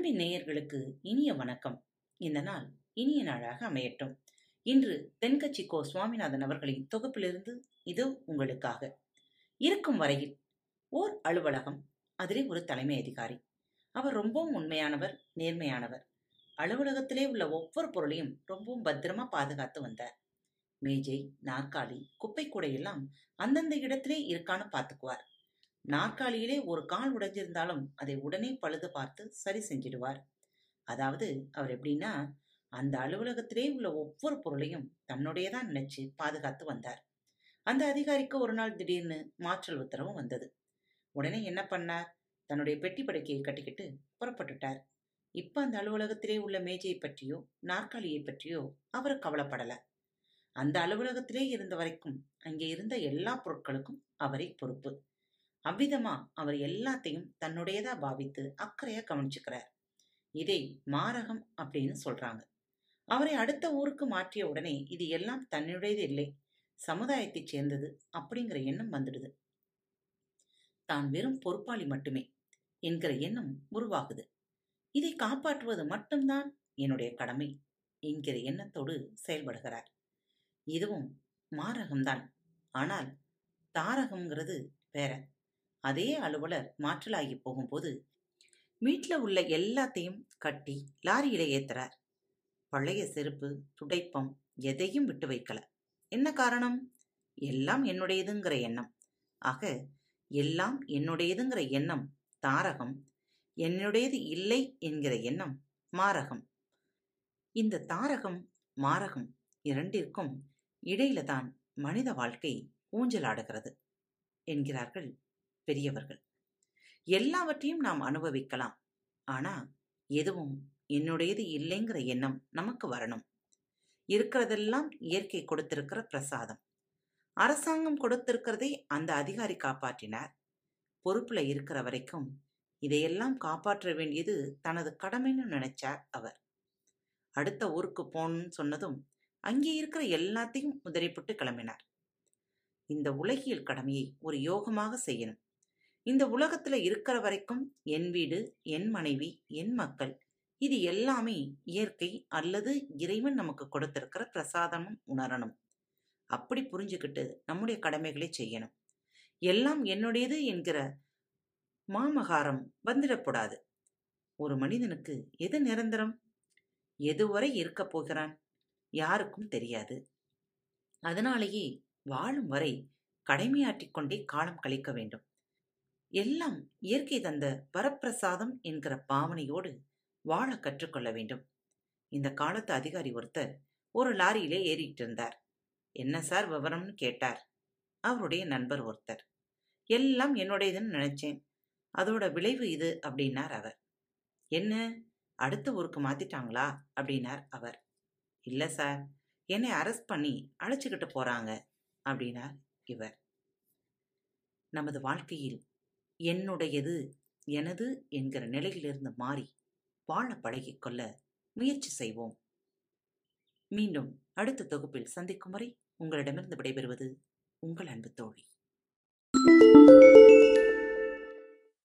அன்பின் நேயர்களுக்கு இனிய வணக்கம். இந்த நாள் இனிய நாளாக அமையட்டும். இன்று தென்கட்சி கோ சுவாமிநாதன் அவர்களின் தொகுப்பிலிருந்து இது உங்களுக்காக. இருக்கும் வரையில் ஓர் அலுவலகம் அதிலே ஒரு தலைமை அதிகாரி. அவர் ரொம்பவும் உண்மையானவர் நேர்மையானவர். அலுவலகத்திலே உள்ள ஒவ்வொரு பொருளையும் ரொம்பவும் பத்திரமா பாதுகாத்து வந்தார். மேஜை நாற்காலி குப்பை கூடையெல்லாம் அந்தந்த இடத்திலே இருக்கான்னு பார்த்துக்குவார். நாற்காலியிலே ஒரு கால் உடைஞ்சிருந்தாலும் அதை உடனே பழுது பார்த்து சரி செஞ்சிடுவார். அதாவது அவர் எப்படின்னா அந்த அலுவலகத்திலே உள்ள ஒவ்வொரு பொருளையும் தன்னுடையதான் நினைச்சு பாதுகாத்து வந்தார். அந்த அதிகாரிக்கு ஒரு நாள் திடீர்னு மாற்றல் உத்தரவு வந்தது. உடனே என்ன பண்ணார்? தன்னுடைய பெட்டி படுக்கையை கட்டிக்கிட்டு புறப்பட்டுட்டார். இப்ப அந்த அலுவலகத்திலே உள்ள மேஜையை பற்றியோ நாற்காலியை பற்றியோ அவர் கவலைப்படல. அந்த அலுவலகத்திலே இருந்த வரைக்கும் அங்கே இருந்த எல்லா பொருட்களுக்கும் அவரை பொறுப்பு. அவ்விதமா அவர் எல்லாத்தையும் தன்னுடையதா பாவித்து அக்கறையா கவனிச்சுக்கிறார். இதை மாரகம் அப்படின்னு சொல்றாங்க. அவரை அடுத்த ஊருக்கு மாற்றிய உடனே இது எல்லாம் தன்னுடையது இல்லை. சமுதாயத்தைச் சேர்ந்தது அப்படிங்கிற எண்ணம் வந்துடுது. தான் வெறும் பொறுப்பாளி மட்டுமே என்கிற எண்ணம் உருவாகுது. இதை காப்பாற்றுவது மட்டும்தான் என்னுடைய கடமை என்கிற எண்ணத்தோடு செயல்படுகிறார். இதுவும் மாரகம்தான். ஆனால் தாரகம்ங்கிறது வேற. அதே அலுவலர் மாற்றலாகி போகும்போது வீட்டில் உள்ள எல்லாத்தையும் கட்டி லாரியில ஏத்துறார். பழைய செருப்பு துடைப்பம் எதையும் விட்டு வைக்கல. என்ன காரணம்? எல்லாம் என்னுடையதுங்கிற எண்ணம். ஆக எல்லாம் என்னுடையதுங்கிற எண்ணம் தாரகம் என்னுடையது இல்லை என்கிற எண்ணம் மாரகம். இந்த தாரகம் மாரகம் இரண்டிற்கும் இடையில தான் மனித வாழ்க்கை ஊஞ்சலாடுகிறது என்கிறார்கள் பெரியவர்கள். எல்லாவற்றையும் நாம் அனுபவிக்கலாம். ஆனா எதுவும் என்னுடையது இல்லைங்கிற எண்ணம் நமக்கு வரணும். இருக்கிறதெல்லாம் இயற்கை கொடுத்திருக்கிற பிரசாதம். அரசாங்கம் கொடுத்திருக்கிறதை அந்த அதிகாரி காப்பாற்றினார். பொறுப்புல இருக்கிற வரைக்கும் இதையெல்லாம் காப்பாற்ற வேண்டியது தனது கடமைன்னு நினைச்சார் அவர். அடுத்த ஊருக்கு போகணும்னு சொன்னதும் அங்கே இருக்கிற எல்லாத்தையும் உதறிப்பட்டு கிளம்பினார். இந்த உலகியல் கடமையை ஒரு யோகமாக செய்யணும். இந்த உலகத்துல இருக்கிற வரைக்கும் என் வீடு என் மனைவி என் மக்கள் இது எல்லாமே இயற்கை அல்லது இறைவன் நமக்கு கொடுத்திருக்கிற பிரசாதமும் உணரணும். அப்படி புரிஞ்சுக்கிட்டு நம்முடைய கடமைகளை செய்யணும். எல்லாம் என்னுடையது என்கிற மாமகாரம் வந்துடக்கூடாது. ஒரு மனிதனுக்கு எது நிரந்தரம்? எதுவரை இருக்கப் போகிறான்? யாருக்கும் தெரியாது. அதனாலேயே வாழும் வரை கடமையாற்றிக் கொண்டே காலம் கழிக்க வேண்டும். எல்லாம் இயற்கை தந்த வரப்பிரசாதம் என்கிற பாவனையோடு வாழ கற்றுக்கொள்ள வேண்டும். இந்த காலத்து அதிகாரி ஒருத்தர் ஒரு லாரியிலே ஏறிட்டு இருந்தார். என்ன சார் விவரம்னு கேட்டார். அவருடைய நண்பர் ஒருத்தர். எல்லாம் என்னுடையதுன்னு நினைச்சேன். அதோட விளைவு இது அப்படின்னார் அவர். என்ன? அடுத்த ஊருக்கு மாத்திட்டாங்களா? அப்படின்னார் அவர். இல்ல சார். என்னை அரெஸ்ட் பண்ணி அழைச்சிக்கிட்டு போறாங்க அப்படின்னார் இவர். நமது வாழ்க்கையில் என்னுடையது எனது என்கிற நிலையிலிருந்து மாறி வாழ பழகிக்கொள்ள முயற்சி செய்வோம். மீண்டும் அடுத்த தொகுப்பில் சந்திக்கும் வரை உங்களிடமிருந்து விடைபெறுவது உங்கள் அன்பு தோழி.